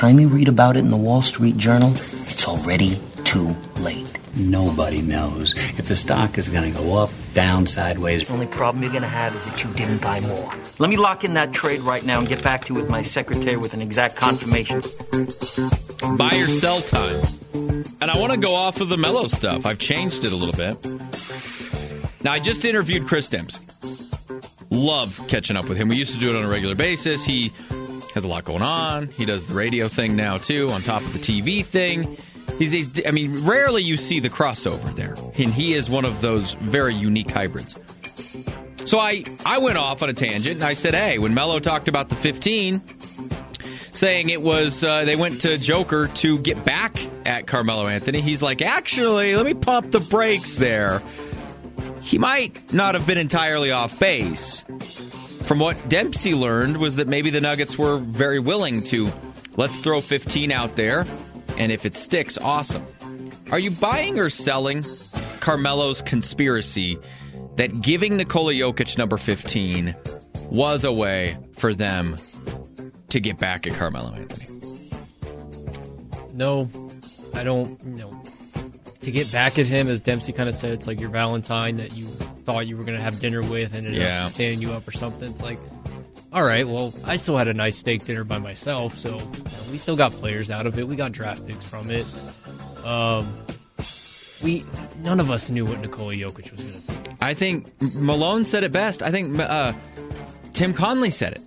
by the time you read about it in the Wall Street Journal, it's already too late. Nobody knows if the stock is going to go up, down, sideways. The only problem you're going to have is that you didn't buy more. Let me lock in that trade right now and get back to you with my secretary with an exact confirmation. Buy or sell time. And I want to go off of the Melo stuff. I've changed it a little bit. Now, I just interviewed Chris Dempsey. Love catching up with him. We used to do it on a regular basis. He has a lot going on. He does the radio thing now, too, on top of the TV thing. He's, he's, I mean, rarely you see the crossover there, and he is one of those very unique hybrids. So I, I went off on a tangent, and I said, hey, when Melo talked about the 15, saying it was uh, they went to Joker to get back at Carmelo Anthony, he's like, actually, let me pump the brakes there. He might not have been entirely off base. From what Dempsey learned was that maybe the Nuggets were very willing to let's throw 15 out there and if it sticks, awesome. Are you buying or selling Carmelo's conspiracy that giving Nikola Jokic number 15 was a way for them to get back at Carmelo Anthony? No, I don't. Know, to get back at him, as Dempsey kind of said, it's like your Valentine that you thought you were going to have dinner with and ended Yeah. up standing you up or something. It's like, all right, well, I still had a nice steak dinner by myself, so you know, we still got players out of it. We got draft picks from it. Um, we none of us knew what Nikola Jokic was going to do. I think Malone said it best. I think uh, Tim Connelly said it.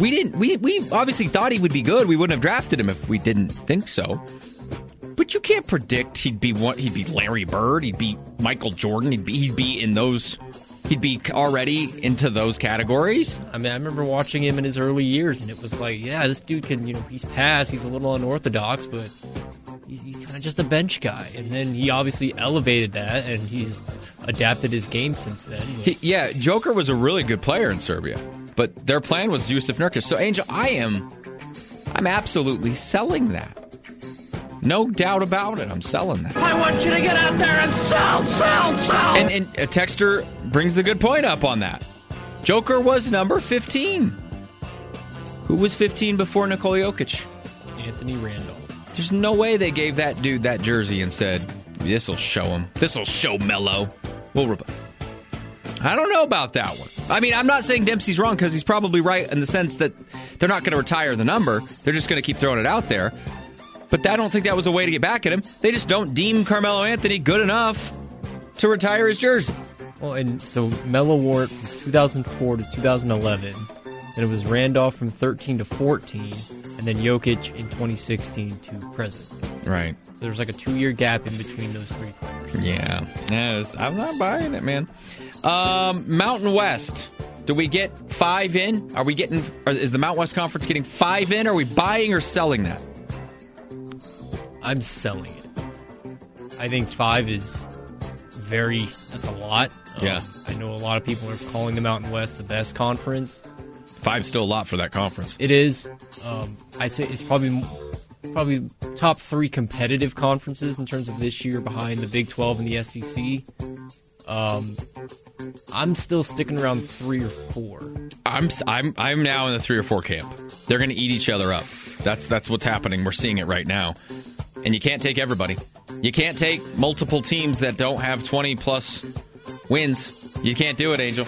We didn't. We we obviously thought he would be good. We wouldn't have drafted him if we didn't think so. But you can't predict he'd be what he'd be Larry Bird. He'd be Michael Jordan. He'd be he'd be in those. He'd be already into those categories. I mean, I remember watching him in his early years, and it was like, yeah, this dude can, you know, he's passed, he's a little unorthodox, but he's, he's kind of just a bench guy. And then he obviously elevated that, and he's adapted his game since then. He- yeah, Joker was a really good player in Serbia, but their plan was Jusuf Nurkic. So Angel, I am, I'm absolutely selling that. No doubt about it. I'm selling that. I want you to get out there and sell, sell, sell. And, and a texter brings the good point up on that. Joker was number 15. Who was 15 before Nikola Jokic? Anthony Randolph. There's no way they gave that dude that jersey and said, "This'll show him. This'll show Melo." We'll rep- I don't know about that one. I mean, I'm not saying Dempsey's wrong because he's probably right in the sense that they're not going to retire the number. They're just going to keep throwing it out there. But I don't think that was a way to get back at him. They just don't deem Carmelo Anthony good enough to retire his jersey. Well, and so Melo wore it from 2004 to 2011. Then it was Randolph from 13 to 14, and then Jokic in 2016 to present. Right. So there's like a two year gap in between those three players. Yeah. Yes, I'm not buying it, man. Um, Mountain West. Do we get five in? Are we getting? Is the Mountain West Conference getting five in? Are we buying or selling that? I'm selling it. I think five is very, that's a lot. Um, Yeah. I know a lot of people are calling the Mountain West the best conference. Five's still a lot for that conference. It is. Um, I'd say it's probably probably top three competitive conferences in terms of this year behind the Big 12 and the SEC. Um, I'm still sticking around three or four. I'm I'm I'm now in the three or four camp. They're going to eat each other up. That's that's what's happening. We're seeing it right now, and you can't take everybody. You can't take multiple teams that don't have 20 plus wins. You can't do it, Angel.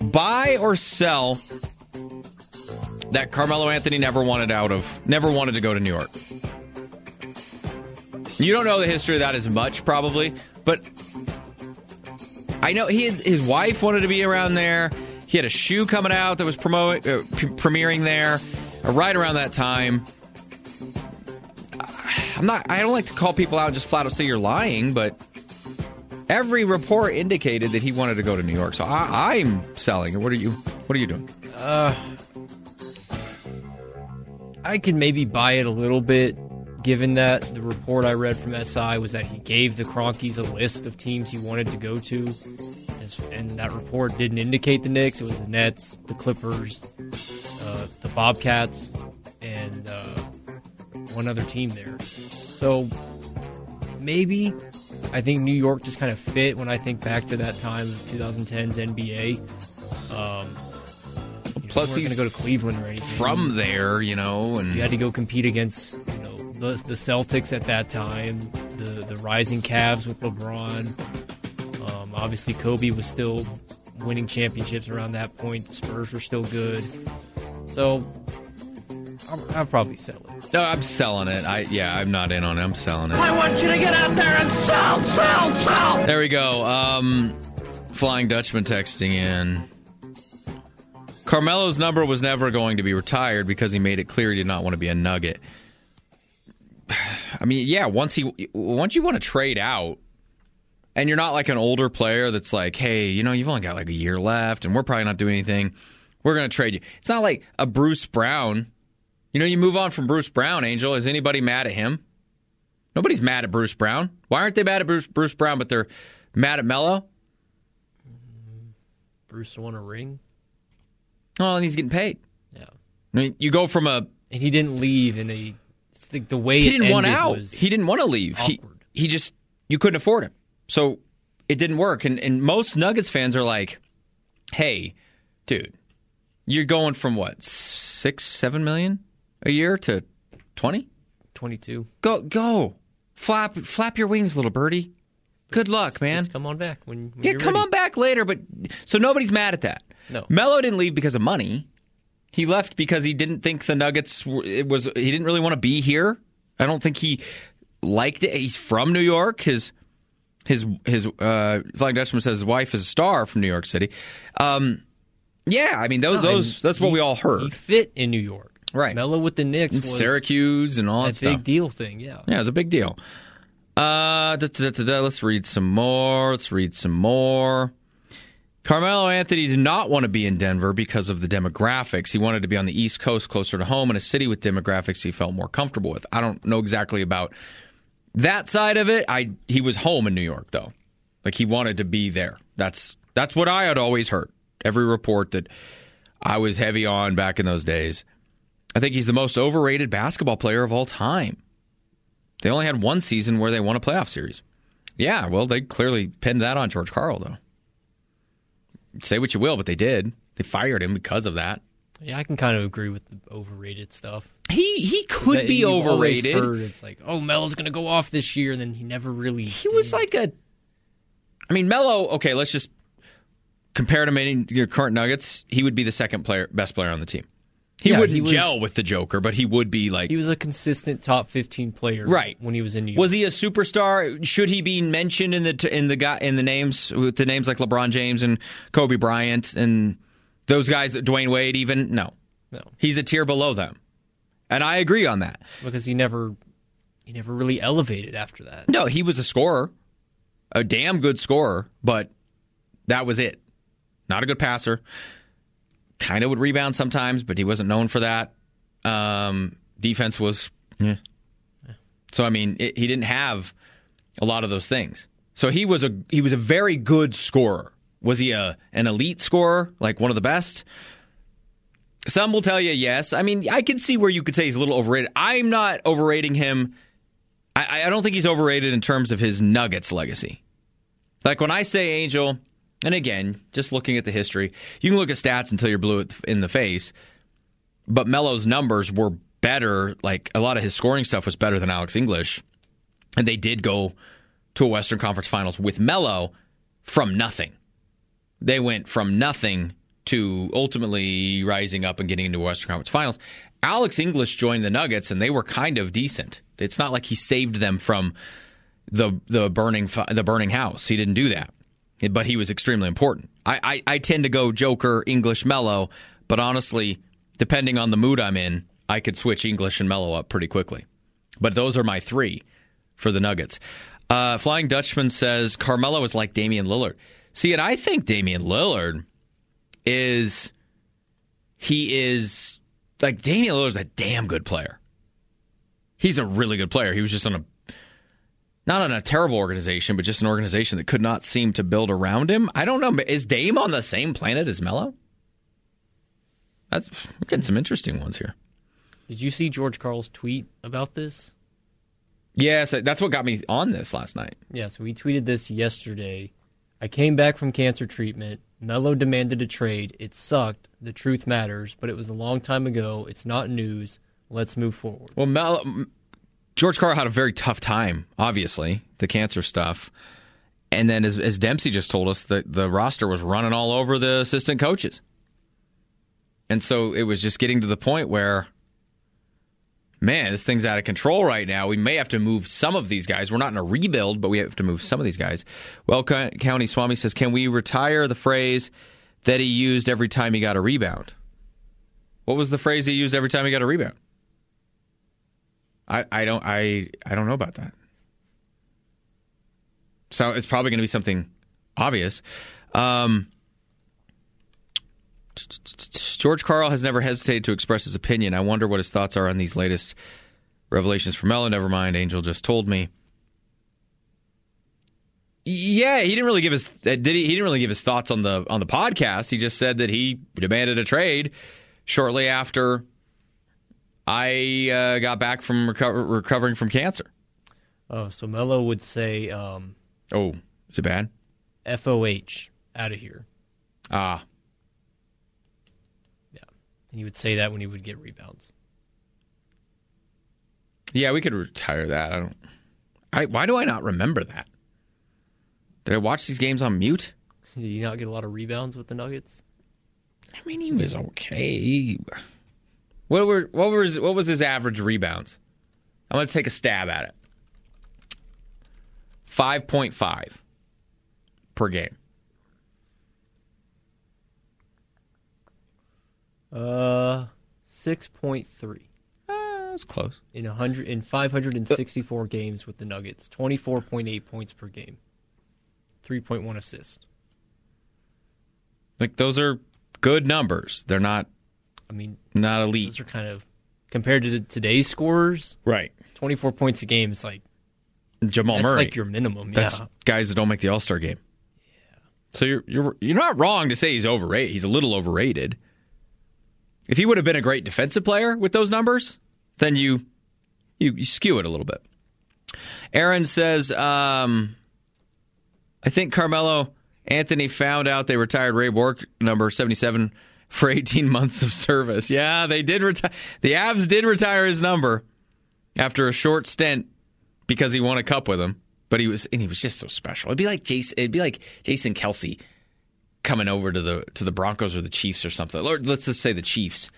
Buy or sell that Carmelo Anthony never wanted out of, never wanted to go to New York. You don't know the history of that as much, probably, but I know he his wife wanted to be around there. He had a shoe coming out that was promo, uh, premiering there uh, right around that time. I'm not. I don't like to call people out and just flat out say you're lying, but every report indicated that he wanted to go to New York. So I, I'm selling. it. What are you? What are you doing? Uh, I could maybe buy it a little bit, given that the report I read from SI was that he gave the Kroenkes a list of teams he wanted to go to, and that report didn't indicate the Knicks. It was the Nets, the Clippers, uh, the Bobcats, and uh, one other team there. So maybe I think New York just kind of fit when I think back to that time of 2010's NBA. Um, Plus, he's going to go to Cleveland or anything. from there, you know, and you had to go compete against you know the, the Celtics at that time, the the rising Cavs with LeBron. Um, obviously, Kobe was still winning championships around that point. The Spurs were still good, so I'll, I'll probably sell it. no, I'm selling it. I yeah, I'm not in on it. I'm selling it. I want you to get out there and sell, sell, sell. There we go. Um, Flying Dutchman texting in. Carmelo's number was never going to be retired because he made it clear he did not want to be a Nugget. I mean, yeah, once he once you want to trade out, and you're not like an older player that's like, hey, you know, you've only got like a year left, and we're probably not doing anything. We're going to trade you. It's not like a Bruce Brown. You know, you move on from Bruce Brown, Angel. Is anybody mad at him? Nobody's mad at Bruce Brown. Why aren't they mad at Bruce, Bruce Brown, but they're mad at Melo? Bruce won a ring, Oh, and he's getting paid. yeah, I mean, you go from a and he didn't leave in a. It's the, the way he didn't want out. He didn't want to leave. He awkward. he just you couldn't afford him, so it didn't work. And and most Nuggets fans are like, "Hey, dude, you're going from what six seven million a year to twenty? 22. Go go, flap flap your wings, little birdie. Good luck, man. Just come on back when, when Yeah, come ready. on back later. But so nobody's mad at that. No. Melo didn't leave because of money. He left because he didn't think the Nuggets were, it was. He didn't really want to be here. I don't think he liked it. He's from New York. His his his uh, Flying Dutchman says his wife is a star from New York City. Um, yeah, I mean those No, those that's what he- we all He heard. fit in New York. Right. Melo with the Knicks was Syracuse and all that that big deal thing. Yeah. Yeah, it was a big deal. Uh, da, da, da, let's read some more. Let's read some more. Carmelo Anthony did not want to be in Denver because of the demographics. He wanted to be on the East Coast, closer to home, in a city with demographics he felt more comfortable with. I don't know exactly about that side of it. I he was home in New York though, like he wanted to be there. That's that's what I had always heard. Every report that I was heavy on back in those days. I think he's the most overrated basketball player of all time. They only had one season where they won a playoff series. Yeah, well, they clearly pinned that on George Karl, though. Say what you will, but they did. They fired him because of that. Yeah, I can kind of agree with the overrated stuff. He he could be overrated. it's like, oh, Melo's going to go off this year, and then he never really. He was like a. I mean, Melo. Okay, let's just compare to many your current Nuggets. He would be the second player, best player on the team. He Yeah, wouldn't he was- gel with the Joker, but he would be like He was a consistent top 15 player Right. when he was in New York. Was he a superstar? Should he be mentioned in the in the guy in the names with the names like LeBron James and Kobe Bryant and those guys, Dwyane Wade? Even no, No, he's a tier below them, and I agree on that. because he never he never really elevated after that. No, he was a scorer, a damn good scorer, but that was it. Not a good passer. Kind of would rebound sometimes, but he wasn't known for that. Um, defense was, yeah. So I mean, it, he didn't have a lot of those things. So he was a he was a very good scorer. Was he a an elite scorer, like one of the best? Some will tell you yes. I mean, I can see where you could say he's a little overrated. I'm not overrating him. I, I don't think he's overrated in terms of his Nuggets legacy. Like when I say Angel, and again, just looking at the history, you can look at stats until you're blue in the face. But Melo's numbers were better. Like a lot of his scoring stuff was better than Alex English, and they did go to a Western Conference Finals with Melo from nothing. They went from nothing to ultimately rising up and getting into Western Conference Finals. Alex English joined the Nuggets, and they were kind of decent. It's not like he saved them from the the burning the burning house. He didn't do that, but he was extremely important. I, I, I tend to go Joker, English, Melo, but honestly, depending on the mood I'm in, I could switch English and Melo up pretty quickly. But those are my three for the Nuggets. Uh, Flying Dutchman says Carmelo is like Damian Lillard. See, and I think Damian Lillard is he is like Damian Lillard's a damn good player. He's a really good player. He was just on a not on a terrible organization, but just an organization that could not seem to build around him. I don't know. Is Dame on the same planet as Melo? That's we're getting some interesting ones here. Did you see George Karl's tweet about this? Yes, that's what got me on this last night. Yeah, so he tweeted this yesterday. I came back from cancer treatment. Melo demanded a trade. It sucked. The truth matters, but it was a long time ago. It's not news. Let's move forward. Well, Mel, George Karl had a very tough time, obviously, the cancer stuff. And then, as, as Dempsey just told us, the, the roster was running all over the assistant coaches. And so it was just getting to the point where, man, this thing's out of control right now. We may have to move some of these guys. We're not in a rebuild, but we have to move some of these guys. Well, County Swami says, can we retire the phrase that he used every time he got a rebound? What was the phrase he used every time he got a rebound? I, I don't I I don't know about that. So it's probably going to be something obvious. Um, George Karl has never hesitated to express his opinion. I wonder what his thoughts are on these latest revelations from Melo. Never mind, Angel just told me. Yeah, he didn't really give his uh, did he? He didn't really give his thoughts on the on the podcast. He just said that he demanded a trade shortly after I uh, got back from reco- recovering from cancer. Oh, so Melo would say, um, "Oh, is it bad?" FOH, out of here. Ah, yeah. And he would say that when he would get rebounds. Yeah, we could retire that. I don't. I why do I not remember that? Did I watch these games on mute? Did you not get a lot of rebounds with the Nuggets? I mean, he was okay. What were what was what was his average rebounds? I'm going to take a stab at it. 5.5 per game. Uh 6.3. Uh, that's close. In 100 in 564 games with the Nuggets, 24.8 points per game. 3.1 assists. Like those are good numbers. They're not I mean, not elite. Those are kind of compared to the, today's scores. Right. 24 points a game is like Jamal that's Murray. like your minimum. That's yeah. guys that don't make the All Star game. Yeah. So you're you're you're not wrong to say he's overrated. He's a little overrated. If he would have been a great defensive player with those numbers, then you you, you skew it a little bit. Aaron says, um, I think Carmelo Anthony found out they retired Ray Bourque number seventy seven for 18 months of service. Yeah, they did retire. The Avs did retire his number after a short stint because he won a cup with him. But he was and he was just so special. It'd be like Jason. It'd be like Jason Kelce coming over to the to the Broncos or the Chiefs or something. Or let's just say the Chiefs,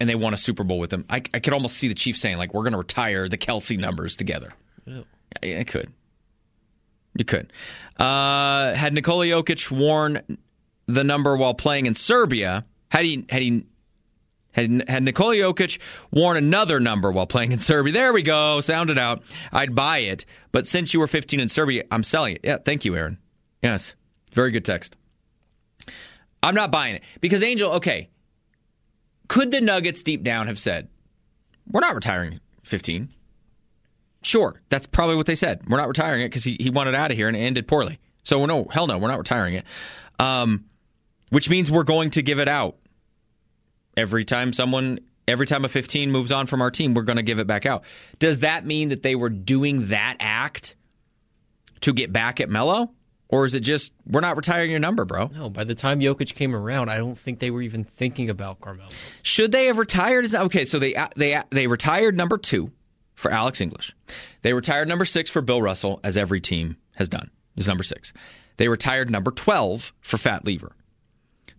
and they won a Super Bowl with him. I, I could almost see the Chiefs saying like, "We're going to retire the Kelce numbers together." Ew. Yeah, it could. You could. Uh, had Nikola Jokic worn the number while playing in Serbia, had he had he had, had Nikola Jokic worn another number while playing in Serbia, there we go, sound it out. I'd buy it. But since you were 15 in Serbia, I'm selling it. Yeah, thank you, Aaron. Yes, very good text. I'm not buying it because Angel. Okay, could the Nuggets deep down have said, "We're not retiring 15"? Sure, that's probably what they said. We're not retiring it because he, he wanted out of here and it ended poorly. So we're no, hell no, we're not retiring it. Um, which means we're going to give it out. Every time someone every time a 15 moves on from our team we're going to give it back out. Does that mean that they were doing that act to get back at Melo? Or is it just we're not retiring your number bro? No, by the time Jokic came around, I don't think they were even thinking about Carmelo. should they have retired? Okay so they they they retired number 2 for Alex English. They retired number 6 for Bill Russell as every team has done is number 6 they retired number 12 for Fat Lever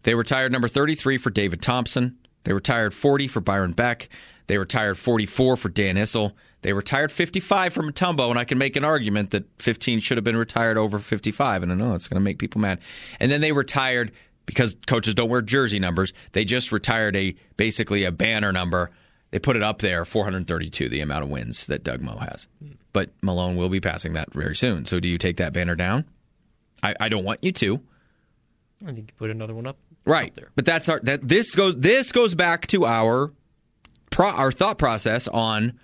they retired number 33 for David Thompson. They retired 40 for Byron Beck. They retired 44 for Dan Issel. They retired 55 for Mutombo, and I can make an argument that 15 should have been retired over 55. And I know it's going to make people mad. And then they retired because coaches don't wear jersey numbers. They just retired a basically a banner number. They put it up there, 432, the amount of wins that Doug Moe has. But Malone will be passing that very soon. So do you take that banner down? I, I don't want you to. I think you put another one up. Right. there. But that's our that this goes this goes back to our pro, our thought process on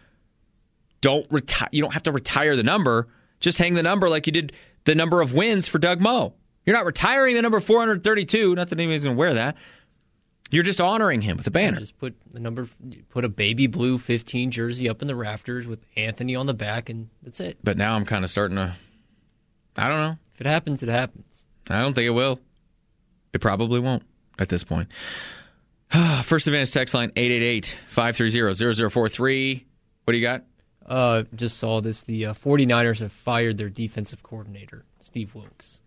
don't retire you don't have to retire the number, just hang the number like you did the number of wins for Doug Moe. You're not retiring the number 432, not that anybody's going to wear that. You're just honoring him with a banner. Just put the number, put a baby blue 15 jersey up in the rafters with Anthony on the back, and that's it. But now I'm kind of starting to I don't know. If it happens, it happens. I don't think it will. It probably won't at this point. First Advantage text line 888-530-0043. What do you got? Uh, just saw this. The uh, 49ers have fired their defensive coordinator, Steve Wilks.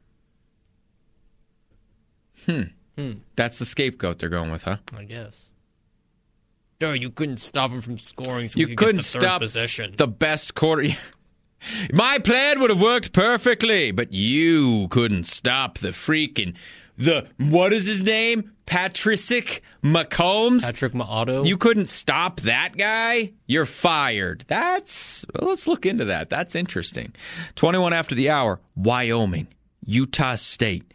That's the scapegoat they're going with, huh? I guess. No, you couldn't stop him from scoring. So You could couldn't get the third stop possession. the best quarter. My plan would have worked perfectly, but you couldn't stop the freaking the what is his name? Patrick McCombs. Patrick Maotto. You couldn't stop that guy? You're fired. That's well, let's look into that. That's interesting. 21 after the hour, Wyoming, Utah State.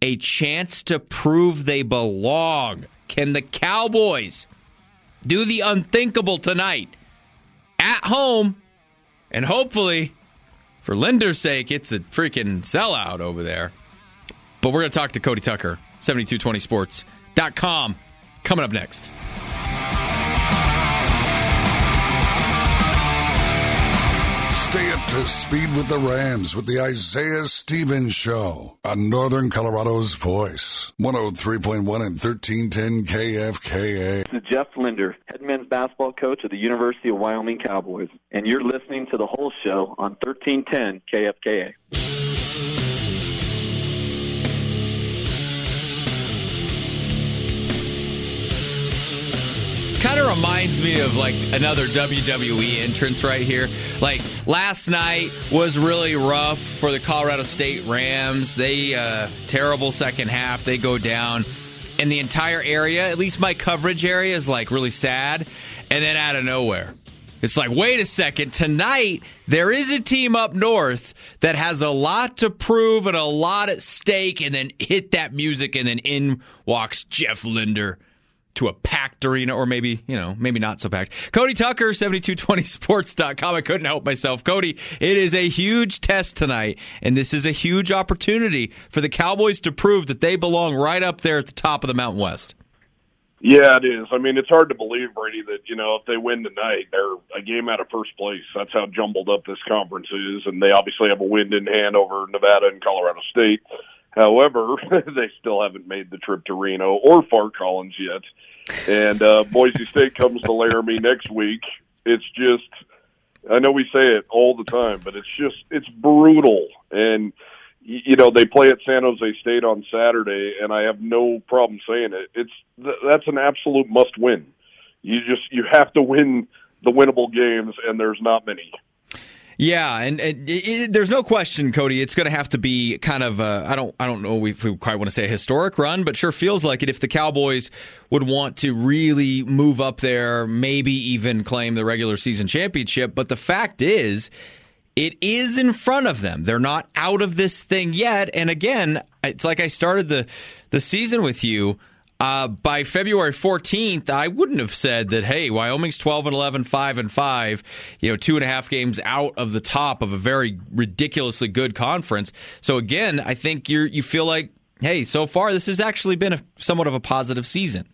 A chance to prove they belong. Can the Cowboys do the unthinkable tonight at home? And hopefully, for Linder's sake, it's a freaking sellout over there. But we're going to talk to Cody Tucker, 7220sports.com, coming up next. Stay up to speed with the Rams with the Isaiah Stevens Show on Northern Colorado's Voice. 103.1 and 1310 KFKA. This is Jeff Linder, head men's basketball coach of the University of Wyoming Cowboys, and you're listening to the Hull show on 1310 KFKA. Kind of reminds me of like another WWE entrance right here. Like last night was really rough for the Colorado State Rams. They uh, terrible second half. They go down, and the entire area, at least my coverage area, is like really sad. And then out of nowhere, it's like, wait a second. Tonight, there is a team up north that has a lot to prove and a lot at stake. And then hit that music, and then in walks Jeff Linder to a packed arena, or maybe, you know, maybe not so packed. Cody Tucker, 7220sports.com. I couldn't help myself. Cody, it is a huge test tonight, and this is a huge opportunity for the Cowboys to prove that they belong right up there at the top of the Mountain West. Yeah, it is. I mean, it's hard to believe, Brady, that you know if they win tonight, they're a game out of first place. That's how jumbled up this conference is, and they obviously have a win in hand over Nevada and Colorado State. However, they still haven't made the trip to Reno or Fort Collins yet, and uh, Boise State comes to Laramie next week. It's just, I know we say it all the time, but it's just it's brutal and you know they play at San Jose State on Saturday, and I have no problem saying it. It's that's an absolute must win. You just you have to win the winnable games, and there's not many. Yeah, and, and it, it, there's no question, Cody. It's going to have to be kind of I don't I don't know if we quite want to say a historic run, but sure feels like it. If the Cowboys would want to really move up there, maybe even claim the regular season championship. But the fact is, it is in front of them. They're not out of this thing yet. And again, it's like I started the the season with you. Uh, by February 14th, I wouldn't have said that, hey, Wyoming's 12 and 11, 5 and 5, you know, two and a half games out of the top of a very ridiculously good conference. So again, I think you you feel like, hey, so far this has actually been a, somewhat of a positive season.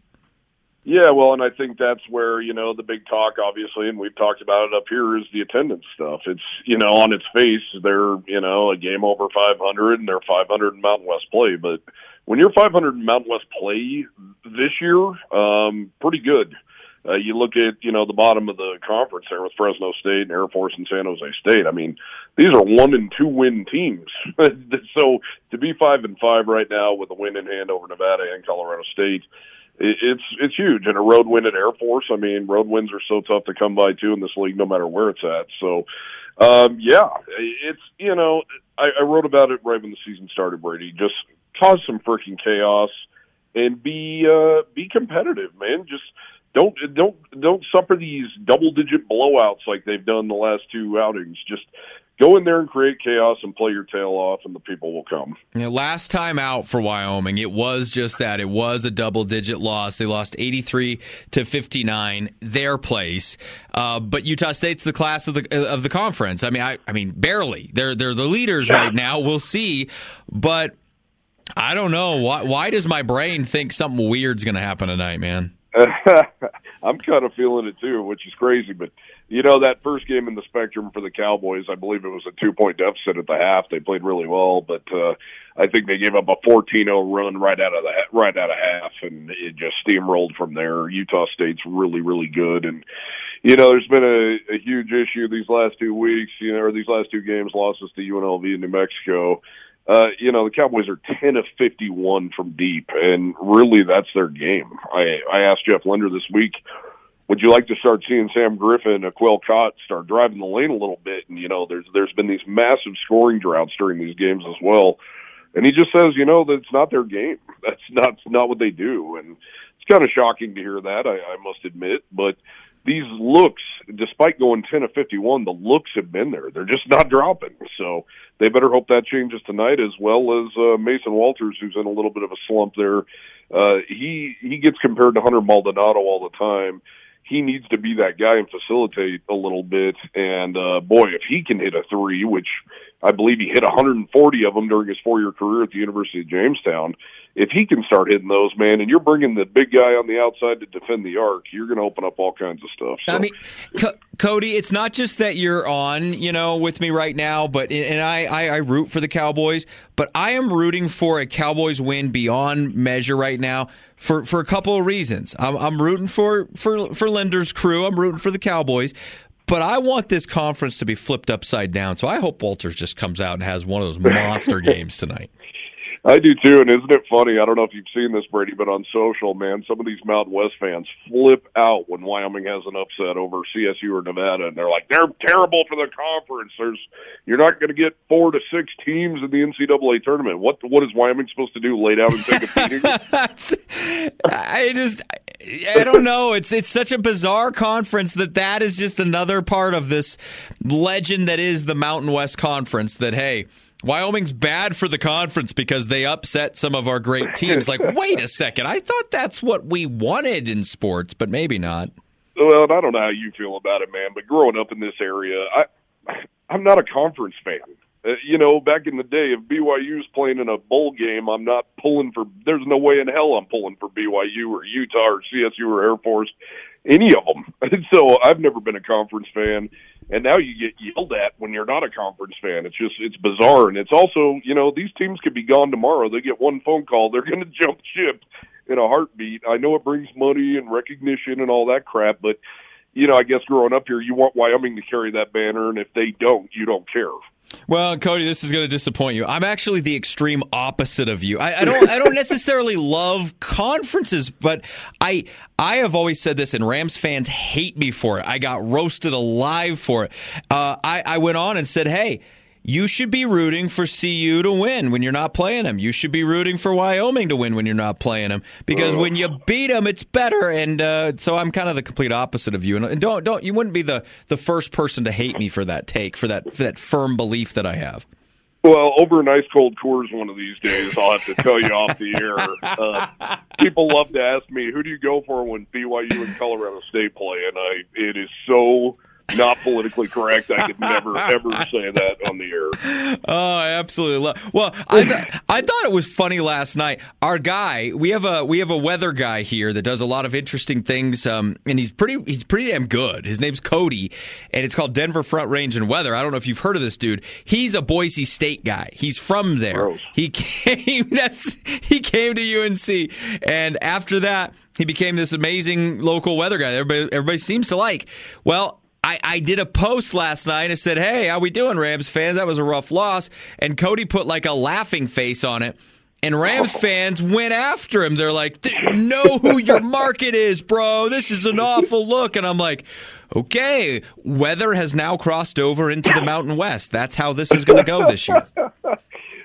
Yeah, well, and I think that's where you know the big talk, obviously, and we've talked about it up here, is the attendance stuff. It's you know on its face, they're you know a game over 500, and they're 500 in Mountain West play, but when you're 500 in Mountain West play this year, um, pretty good. Uh, you look at you know the bottom of the conference there with Fresno State and Air Force and San Jose State. I mean, these are one and two win teams. so to be five and five right now with a win in hand over Nevada and Colorado State, it's it's huge. And a road win at Air Force. I mean, road wins are so tough to come by too in this league, no matter where it's at. So, um, yeah, it's you know I, I wrote about it right when the season started. Brady just cause some freaking chaos and be uh, be competitive, man. Just don't don't don't suffer these double digit blowouts like they've done the last two outings. Just go in there and create chaos and play your tail off, and the people will come. You know, last time out for Wyoming, it was just that. It was a double digit loss. They lost 83 to 59, their place. Uh, but Utah State's the class of the of the conference. I mean, I, I mean, barely. They're they're the leaders right now. We'll see, but. I don't know why. Why does my brain think something weird's going to happen tonight, man? I'm kind of feeling it too, which is crazy. But you know, that first game in the spectrum for the Cowboys, I believe it was a two point deficit at the half. They played really well, but uh, I think they gave up a 14-0 run right out of the right out of half, and it just steamrolled from there. Utah State's really, really good, and you know, there's been a, a huge issue these last two weeks, you know, or these last two games, losses to UNLV and New Mexico. Uh, you know, the Cowboys are 10 of 51 from deep, and really that's their game. I, I asked Jeff Linder this week, would you like to start seeing Sam Griffin, Akuel Kot start driving the lane a little bit? And, you know, there's, there's been these massive scoring droughts during these games as well. And he just says, you know, that's not their game. That's not, not what they do. And it's kind of shocking to hear that, I, I must admit, but, these looks, despite going 10 of 51, the looks have been there. They're just not dropping. So they better hope that changes tonight, as well as uh, Mason Walters, who's in a little bit of a slump there. Uh, he he gets compared to Hunter Maldonado all the time. He needs to be that guy and facilitate a little bit. And uh, boy, if he can hit a three, which I believe he hit 140 of them during his four-year career at the University of Jamestown, if he can start hitting those, man, and you're bringing the big guy on the outside to defend the arc, you're going to open up all kinds of stuff. So. I mean, C- Cody, it's not just that you're on, you know, with me right now, but and I, I, I root for the Cowboys, but I am rooting for a Cowboys win beyond measure right now for for a couple of reasons. I'm, I'm rooting for for for Linder's crew. I'm rooting for the Cowboys. But I want this conference to be flipped upside down. So I hope Walters just comes out and has one of those monster games tonight. I do too, and isn't it funny? I don't know if you've seen this, Brady, but on social, man, some of these Mountain West fans flip out when Wyoming has an upset over CSU or Nevada, and they're like, "They're terrible for the conference." There's, you're not going to get four to six teams in the NCAA tournament. What what is Wyoming supposed to do? Lay down and take a beating? I just, I don't know. It's it's such a bizarre conference that that is just another part of this legend that is the Mountain West Conference. That hey Wyoming's bad for the conference because they upset some of our great teams. Like, wait a second, I thought that's what we wanted in sports, but maybe not. Well, I don't know how you feel about it, man, but growing up in this area, I I'm not a conference fan. Uh, you know, back in the day, if BYU's playing in a bowl game, I'm not pulling for. There's no way in hell I'm pulling for BYU or Utah or CSU or Air Force, any of them. so I've never been a conference fan and now you get yelled at when you're not a conference fan. It's just it's bizarre, and it's also you know these teams could be gone tomorrow. They get one phone call, they're going to jump ship in a heartbeat. I know it brings money and recognition and all that crap, but you know I guess growing up here, you want Wyoming to carry that banner, and if they don't, you don't care. Well, Cody, this is going to disappoint you. I'm actually the extreme opposite of you. I, I, don't. I don't necessarily love conferences, but I I have always said this, and Rams fans hate me for it. I got roasted alive for it. Uh, I I went on and said, hey you should be rooting for CU to win when you're not playing them. You should be rooting for Wyoming to win when you're not playing them because when you beat them, it's better. And uh, so I'm kind of the complete opposite of you. And, don't don't you wouldn't be the the first person to hate me for that take for that for that firm belief that I have. Well, over an ice cold Coors one of these days, I'll have to tell you off the air. Uh, people love to ask me, who do you go for when BYU and Colorado State play? And I, it is so not politically correct. I could never ever say that on the air. Oh, I absolutely love. Well, I th- I thought it was funny last night. Our guy, we have a we have a weather guy here that does a lot of interesting things, um, and he's pretty he's pretty damn good. His name's Cody, and it's called Denver Front Range and Weather. I don't know if you've heard of this dude. He's a Boise State guy. He's from there. Gross. He came. That's he came to UNC, and after that. He became this amazing local weather guy. Everybody, everybody seems to like. Well, I, I did a post last night and said, Hey, how we doing, Rams fans? That was a rough loss. And Cody put like a laughing face on it. And Rams oh. fans went after him. They're like, know who your market is, bro. This is an awful look. And I'm like, okay, weather has now crossed over into the Mountain West. That's how this is going to go this year.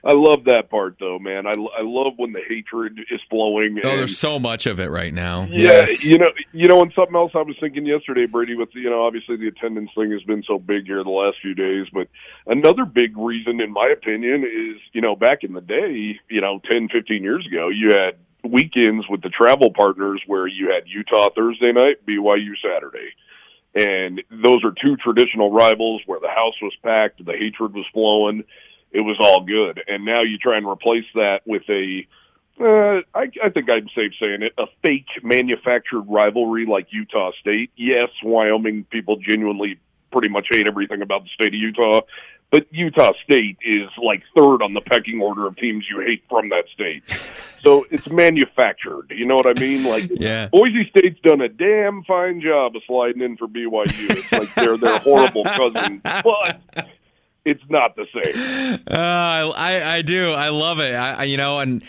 I love that part though, man. I, I love when the hatred is flowing. Oh, and, there's so much of it right now. Yeah, yes. you know, you know, and something else I was thinking yesterday, Brady, with you know, obviously the attendance thing has been so big here the last few days, but another big reason, in my opinion, is you know, back in the day, you know, ten, fifteen years ago, you had weekends with the travel partners where you had Utah Thursday night, BYU Saturday. And those are two traditional rivals where the house was packed, the hatred was flowing it was all good. And now you try and replace that with a Uh, I, I think I'm safe saying it. A fake manufactured rivalry like Utah State. Yes, Wyoming people genuinely pretty much hate everything about the state of Utah, but Utah State is like third on the pecking order of teams you hate from that state. So it's manufactured. You know what I mean? Like Yeah. Boise State's done a damn fine job of sliding in for BYU. It's like they're their horrible cousin, but it's not the same. Uh, I I do. I love it. I, I you know and.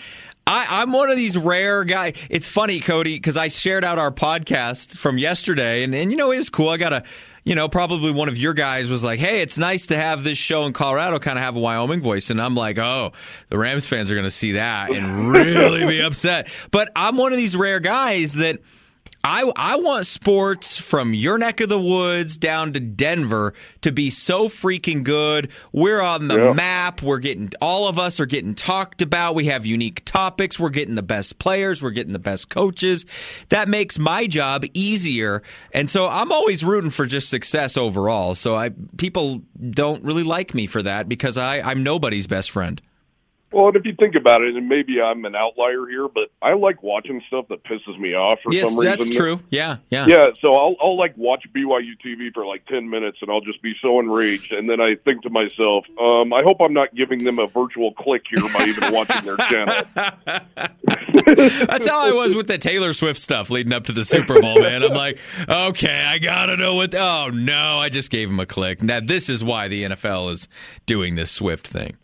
I, I'm one of these rare guys. It's funny, Cody, because I shared out our podcast from yesterday, and, and you know it was cool. I got a, you know, probably one of your guys was like, "Hey, it's nice to have this show in Colorado, kind of have a Wyoming voice," and I'm like, "Oh, the Rams fans are going to see that and really be upset." But I'm one of these rare guys that I I want sports from your neck of the woods down to Denver to be so freaking good. We're on the Yeah. map. We're getting all of us are getting talked about. We have unique topics. We're getting the best players. We're getting the best coaches. That makes my job easier. And so I'm always rooting for just success overall. So I people don't really like me for that because I I'm nobody's best friend. Well, and if you think about it, and maybe I'm an outlier here, but I like watching stuff that pisses me off for yes, some reason. that's true. Yeah, yeah. Yeah, so I'll I'll like watch BYU TV for like ten minutes, and I'll just be so enraged, and then I think to myself, um, I hope I'm not giving them a virtual click here by even watching their channel. That's how I was with the Taylor Swift stuff leading up to the Super Bowl, man. I'm like, okay, I gotta know what. Oh no, I just gave him a click. Now this is why the NFL is doing this Swift thing.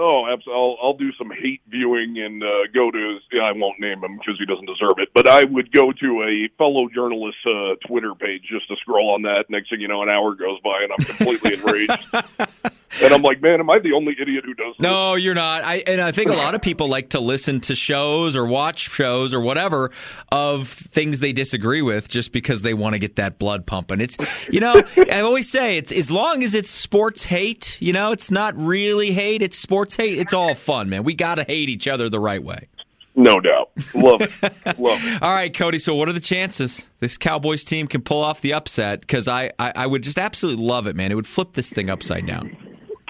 Oh, absolutely. I'll, I'll do some hate viewing and uh, go to. Yeah, I won't name him because he doesn't deserve it. But I would go to a fellow journalist's uh, Twitter page just to scroll on that. Next thing you know, an hour goes by and I'm completely enraged. And I'm like, man, am I the only idiot who does this? No, you're not. I and I think a lot of people like to listen to shows or watch shows or whatever of things they disagree with just because they want to get that blood pumping. It's you know, I always say it's as long as it's sports hate, you know, it's not really hate, it's sports hate. It's all fun, man. We got to hate each other the right way. No doubt. Love it. Love it. All right, Cody. So, what are the chances this Cowboys team can pull off the upset? Because I, I, I would just absolutely love it, man. It would flip this thing upside down.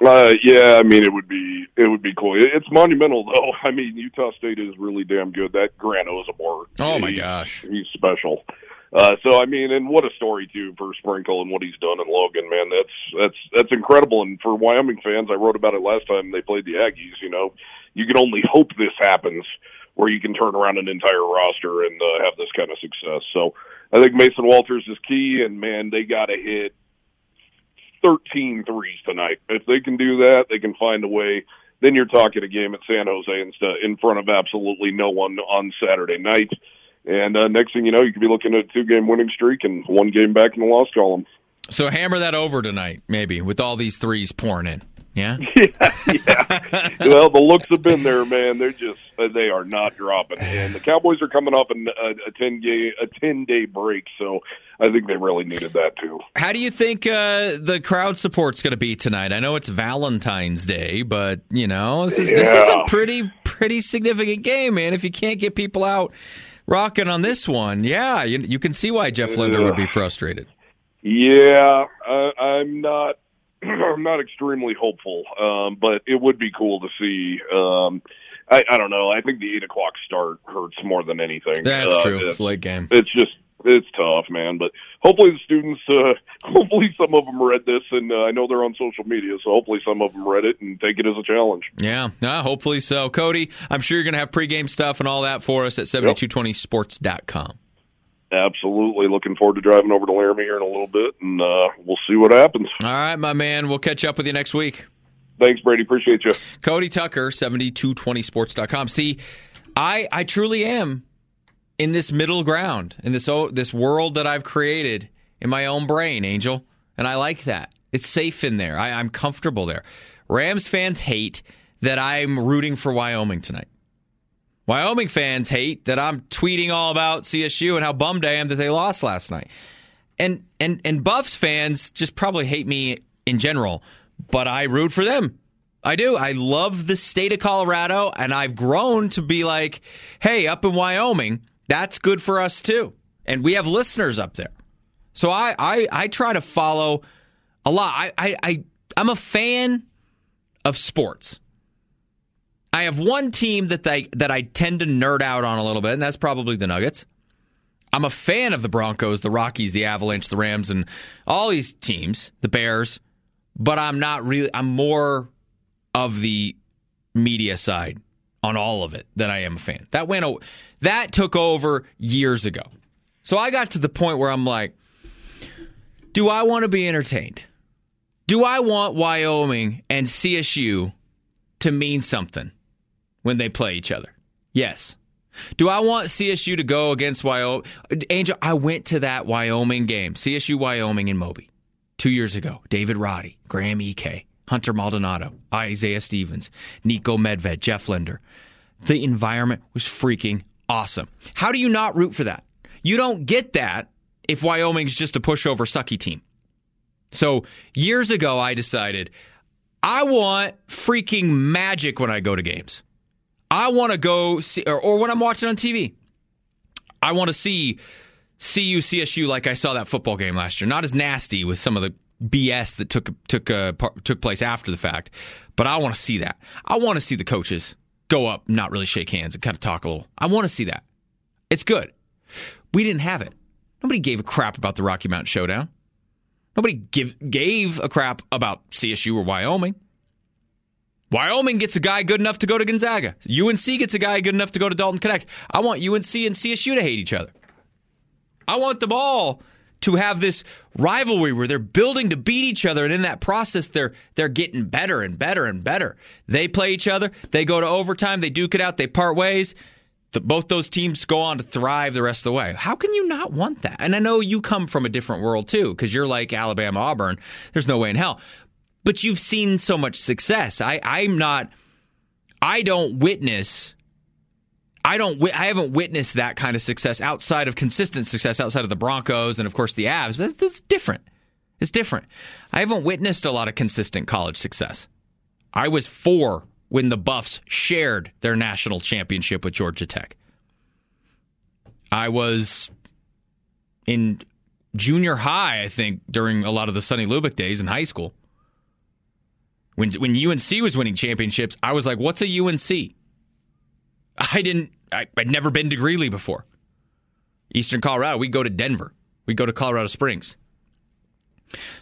Uh, yeah, I mean, it would be it would be cool. It's monumental, though. I mean, Utah State is really damn good. That Great Osobor. Oh, my he- gosh. he's special. Uh, so I mean, and what a story too for Sprinkle and what he's done in Logan, man. That's that's that's incredible. And for Wyoming fans, I wrote about it last time they played the Aggies. You know, you can only hope this happens where you can turn around an entire roster and uh, have this kind of success. So I think Mason Walters is key, and man, they got to hit 13 threes tonight. If they can do that, they can find a way. Then you're talking a game at San Jose instead in front of absolutely no one on Saturday night. And uh, next thing you know, you could be looking at a two game winning streak and one game back in the loss column. So, hammer that over tonight, maybe with all these threes pouring in. Yeah. yeah, yeah. well, the looks have been there, man. They're just uh, they are not dropping, and the Cowboys are coming off a, a ten day a ten day break, so I think they really needed that too. How do you think uh, the crowd support's going to be tonight? I know it's Valentine's Day, but you know this is this is a pretty pretty significant game, man. If you can't get people out rocking on this one, yeah, you, you can see why Jeff Linder would be frustrated. Yeah, uh, I'm not. I'm not extremely hopeful, um, but it would be cool to see. Um, I, I don't know. I think the eight o'clock start hurts more than anything. That's Uh, true. it- It's a late game. it's just it's tough, man. But hopefully the students, uh, hopefully some of them read this, and uh, I know they're on social media, so hopefully some of them read it and take it as a challenge. Yeah, uh, hopefully so. Cody, I'm sure you're going to have pregame stuff and all that for us at 7220sports.com. Absolutely, looking forward to driving over to Laramie here in a little bit, and uh, we'll see what happens. All right, my man. We'll catch up with you next week. Thanks, Brady. Appreciate you. Cody Tucker, 7220sports.com. See, I I truly am in this middle ground, in this oh, this world that I've created in my own brain, Angel, and I like that. It's safe in there. I, I'm comfortable there. Rams fans hate that I'm rooting for Wyoming tonight. Wyoming fans hate that I'm tweeting all about CSU and how bummed I am that they lost last night. And and and Buffs fans just probably hate me in general, but I root for them. I do. I love the state of Colorado, and I've grown to be like, hey, up in Wyoming, that's good for us too. And we have listeners up there. So I I, I try to follow a lot. I, I, I I'm a fan of sports. I have one team that I that I tend to nerd out on a little bit, and that's probably the Nuggets. I'm a fan of the Broncos, the Rockies, the Avalanche, the Rams, and all these teams, the Bears, but I'm not really. I'm more of the media side on all of it than I am a fan. That went. That took over years ago. So I got to the point where I'm like, do I want to be entertained? Do I want Wyoming and CSU to mean something when they play each other? Yes. Do I want CSU to go against Wyoming? Angel, I went to that Wyoming game, CSU Wyoming in Moby, two years ago. David Roddy, Graham Ike, Hunter Maldonado, Isaiah Stevens, Nico Medved, Jeff Linder. The environment was freaking awesome. How do you not root for that? You don't get that if Wyoming's just a pushover sucky team. So years ago, I decided I want freaking magic when I go to games. I want to go see, or, or when I'm watching on TV, I want to see CU CSU like I saw that football game last year. Not as nasty with some of the BS that took took uh, took place after the fact, but I want to see that. I want to see the coaches go up, not really shake hands, and kind of talk a little. I want to see that. It's good. We didn't have it. Nobody gave a crap about the Rocky Mountain Showdown. Nobody give, gave a crap about CSU or Wyoming. Wyoming gets a guy good enough to go to Gonzaga. UNC gets a guy good enough to go to Dalton Knecht. I want UNC and CSU to hate each other. I want them all to have this rivalry where they're building to beat each other and in that process they're they're getting better and better and better. They play each other, they go to overtime, they duke it out, they part ways. The, both those teams go on to thrive the rest of the way. How can you not want that? And I know you come from a different world too, because you're like Alabama, Auburn. There's no way in hell. But you've seen so much success. I, I'm not. I don't witness. I don't. I haven't witnessed that kind of success outside of consistent success outside of the Broncos and of course the Avs. But that's different. It's different. I haven't witnessed a lot of consistent college success. I was four when the Buffs shared their national championship with Georgia Tech. I was in junior high, I think, during a lot of the Sonny Lubick days in high school. When when UNC was winning championships, I was like, "What's a UNC?" I didn't. I, would never been to Greeley before. Eastern Colorado, we go to Denver. We go to Colorado Springs.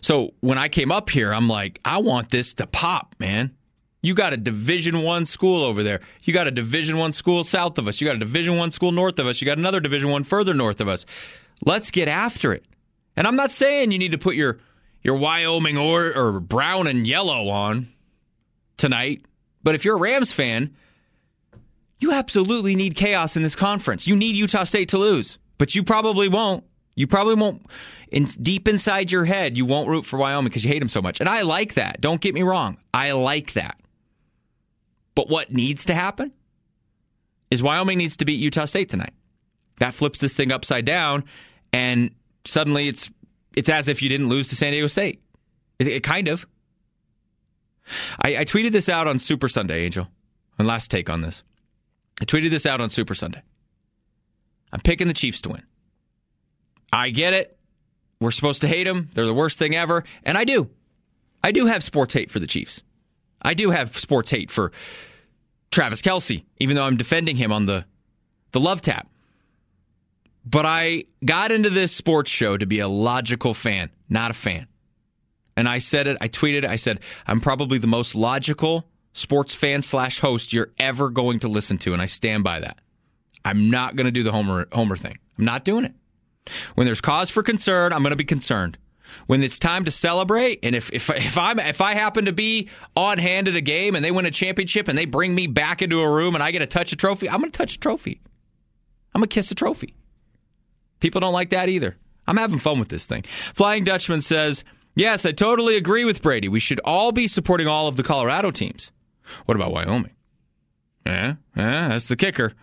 So when I came up here, I'm like, I want this to pop, man. You got a Division One school over there. You got a Division One school south of us. You got a Division One school north of us. You got another Division One further north of us. Let's get after it. And I'm not saying you need to put your your Wyoming or or brown and yellow on tonight, but if you're a Rams fan, you absolutely need chaos in this conference. You need Utah State to lose, but you probably won't. You probably won't. In deep inside your head, you won't root for Wyoming because you hate them so much, and I like that. Don't get me wrong. I like that. But what needs to happen is Wyoming needs to beat Utah State tonight. That flips this thing upside down, and suddenly it's it's as if you didn't lose to San Diego State. It, it kind of. I, I tweeted this out on Super Sunday, Angel. And last take on this. I tweeted this out on Super Sunday. I'm picking the Chiefs to win. I get it. We're supposed to hate them. They're the worst thing ever. And I do. I do have sports hate for the Chiefs. I do have sports hate for Travis Kelce, even though I'm defending him on the, the love tap. But I got into this sports show to be a logical fan, not a fan. And I said it, I tweeted it, I said, I'm probably the most logical sports fan slash host you're ever going to listen to, and I stand by that. I'm not going to do the Homer, Homer thing. I'm not doing it. When there's cause for concern, I'm going to be concerned when it's time to celebrate, and if if if I'm if I happen to be on hand at a game and they win a championship and they bring me back into a room and I get to touch a trophy, I'm going to touch a trophy. I'm going to kiss a trophy. People don't like that either. I'm having fun with this thing. Flying Dutchman says, "Yes, I totally agree with Brady. We should all be supporting all of the Colorado teams. What about Wyoming? Yeah, yeah, that's the kicker."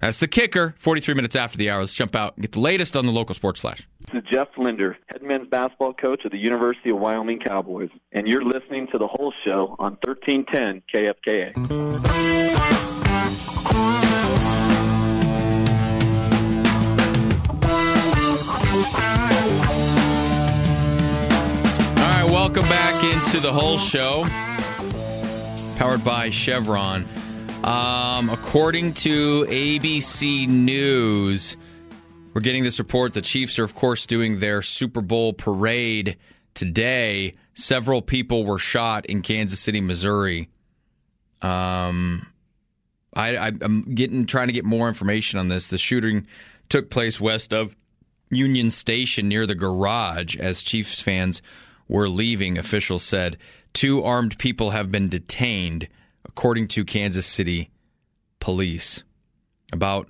That's the kicker. 43 minutes after the hour. Let's jump out and get the latest on the local sports flash. This is Jeff Linder, head men's basketball coach of the University of Wyoming Cowboys, and you're listening to the Hull Show on 1310 KFKA. All right, welcome back into the Hull Show, powered by Chevron. Um, according to ABC News, we're getting this report. The Chiefs are, of course, doing their Super Bowl parade today. Several people were shot in Kansas City, Missouri. Um, I, I'm getting trying to get more information on this. The shooting took place west of Union Station near the garage as Chiefs fans were leaving. Officials said two armed people have been detained, according to Kansas City police. About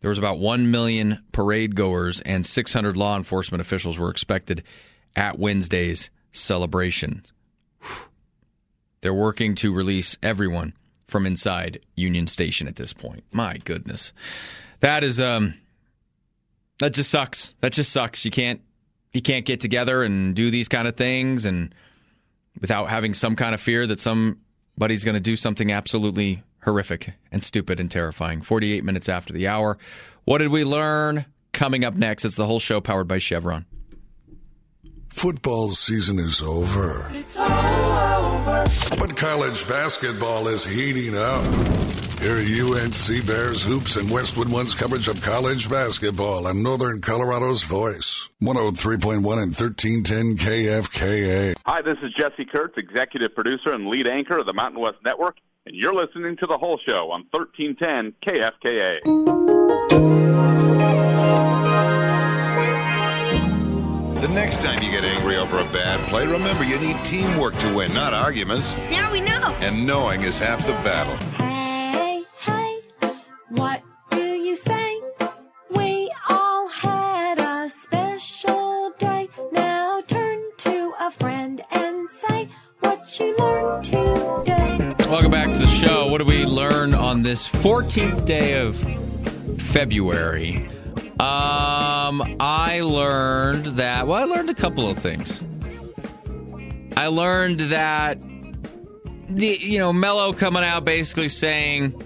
there was about 1 million parade goers and 600 law enforcement officials were expected at Wednesday's celebration. They're working to release everyone from inside Union Station at this point. My goodness. That is um that just sucks. That just sucks. You can't you can't get together and do these kind of things and without having some kind of fear that somebody's going to do something absolutely horrific and stupid and terrifying. 48 minutes after the hour. What did we learn? Coming up next, it's the Hull Show powered by Chevron. Football season is over. But college basketball is heating up. Hear UNC Bears hoops and Westwood One's coverage of college basketball and Northern Colorado's voice. 103.1 and 1310 KFKA. Hi, this is Jesse Kurtz, executive producer and lead anchor of the Mountain West Network, and you're listening to the Hull Show on 1310 KFKA. The next time you get angry over a bad play, remember you need teamwork to win, not arguments. Now we know. And knowing is half the battle. Hey, hey, what do you say? We all had a special day. Now turn to a friend and say what you learned today. Welcome back to the show. What did we learn on this 14th day of February? Um, I learned that. Well, I learned a couple of things. I learned that the you know Melo coming out basically saying,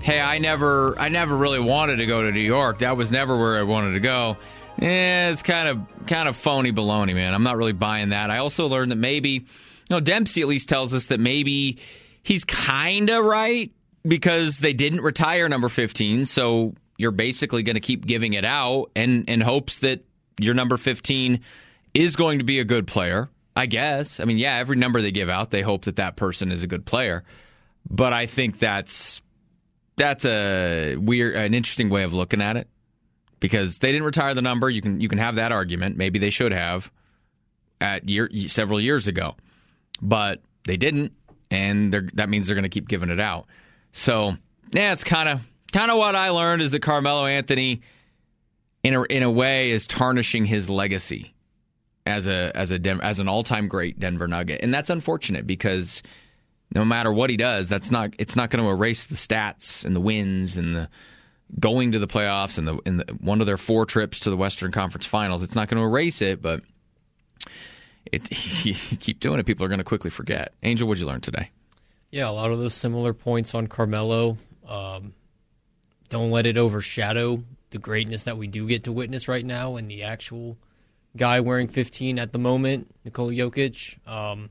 "Hey, I never, I never really wanted to go to New York. That was never where I wanted to go." Eh, it's kind of kind of phony baloney, man. I'm not really buying that. I also learned that maybe, you know, Dempsey at least tells us that maybe he's kind of right because they didn't retire number 15, so you're basically going to keep giving it out and in hopes that your number 15 is going to be a good player. I guess. I mean, yeah, every number they give out, they hope that that person is a good player. But I think that's that's a weird, an interesting way of looking at it because they didn't retire the number. You can you can have that argument. Maybe they should have at year several years ago, but they didn't, and that means they're going to keep giving it out. So yeah, it's kind of kind of what I learned is that Carmelo Anthony, in a, in a way, is tarnishing his legacy as a as a as an all time great Denver Nugget, and that's unfortunate because no matter what he does, that's not it's not going to erase the stats and the wins and the going to the playoffs and the, and the one of their four trips to the Western Conference Finals. It's not going to erase it, but it you keep doing it, people are going to quickly forget. Angel, what'd you learn today? Yeah, a lot of those similar points on Carmelo. Um, don't let it overshadow the greatness that we do get to witness right now and the actual guy wearing 15 at the moment, Nikola Jokic. Um,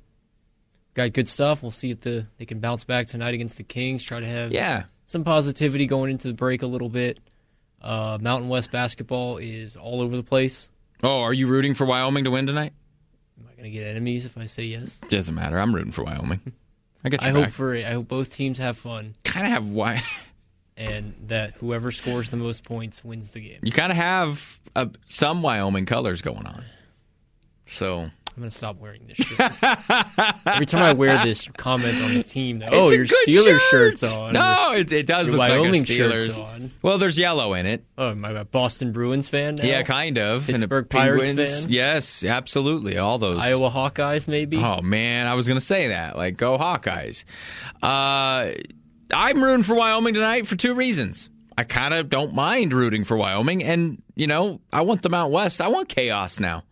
got good stuff. We'll see if the they can bounce back tonight against the Kings. Try to have yeah some positivity going into the break a little bit. Uh, Mountain West basketball is all over the place. Oh, are you rooting for Wyoming to win tonight? Am I going to get enemies if I say yes? Doesn't matter. I'm rooting for Wyoming. I get. I back. hope for it. I hope both teams have fun. Kind of have why. and that whoever scores the most points wins the game. You kind of have uh, some Wyoming colors going on. So I'm gonna stop wearing this shirt. Every time I wear this, comment on the team that oh, your Steelers shirt. shirts on. No, it, it does your look Wyoming like a Steelers. shirts on. Well, there's yellow in it. Oh, am I a Boston Bruins fan? Now? Yeah, kind of. Pittsburgh and Pirates Penguins. fan. Yes, absolutely. All those Iowa Hawkeyes, maybe. Oh man, I was gonna say that. Like, go Hawkeyes. Uh, I'm rooting for Wyoming tonight for two reasons. I kind of don't mind rooting for Wyoming, and you know, I want them out west. I want chaos now.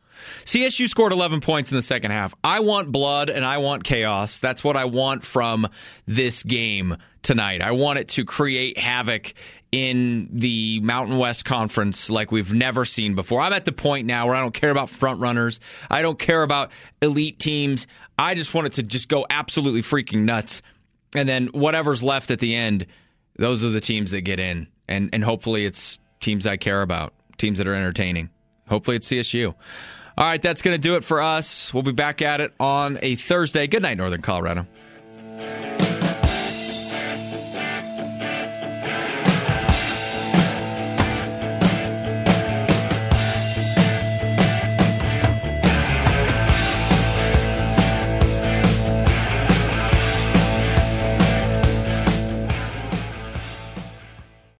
CSU scored 11 points in the second half. I want blood and I want chaos. That's what I want from this game tonight. I want it to create havoc in the Mountain West Conference like we've never seen before. I'm at the point now where I don't care about front runners. I don't care about elite teams. I just want it to just go absolutely freaking nuts And then whatever's left at the end, those are the teams that get in. And and hopefully it's teams I care about, teams that are entertaining. Hopefully it's CSU. All right, that's going to do it for us. We'll be back at it on a Thursday. Good night, Northern Colorado.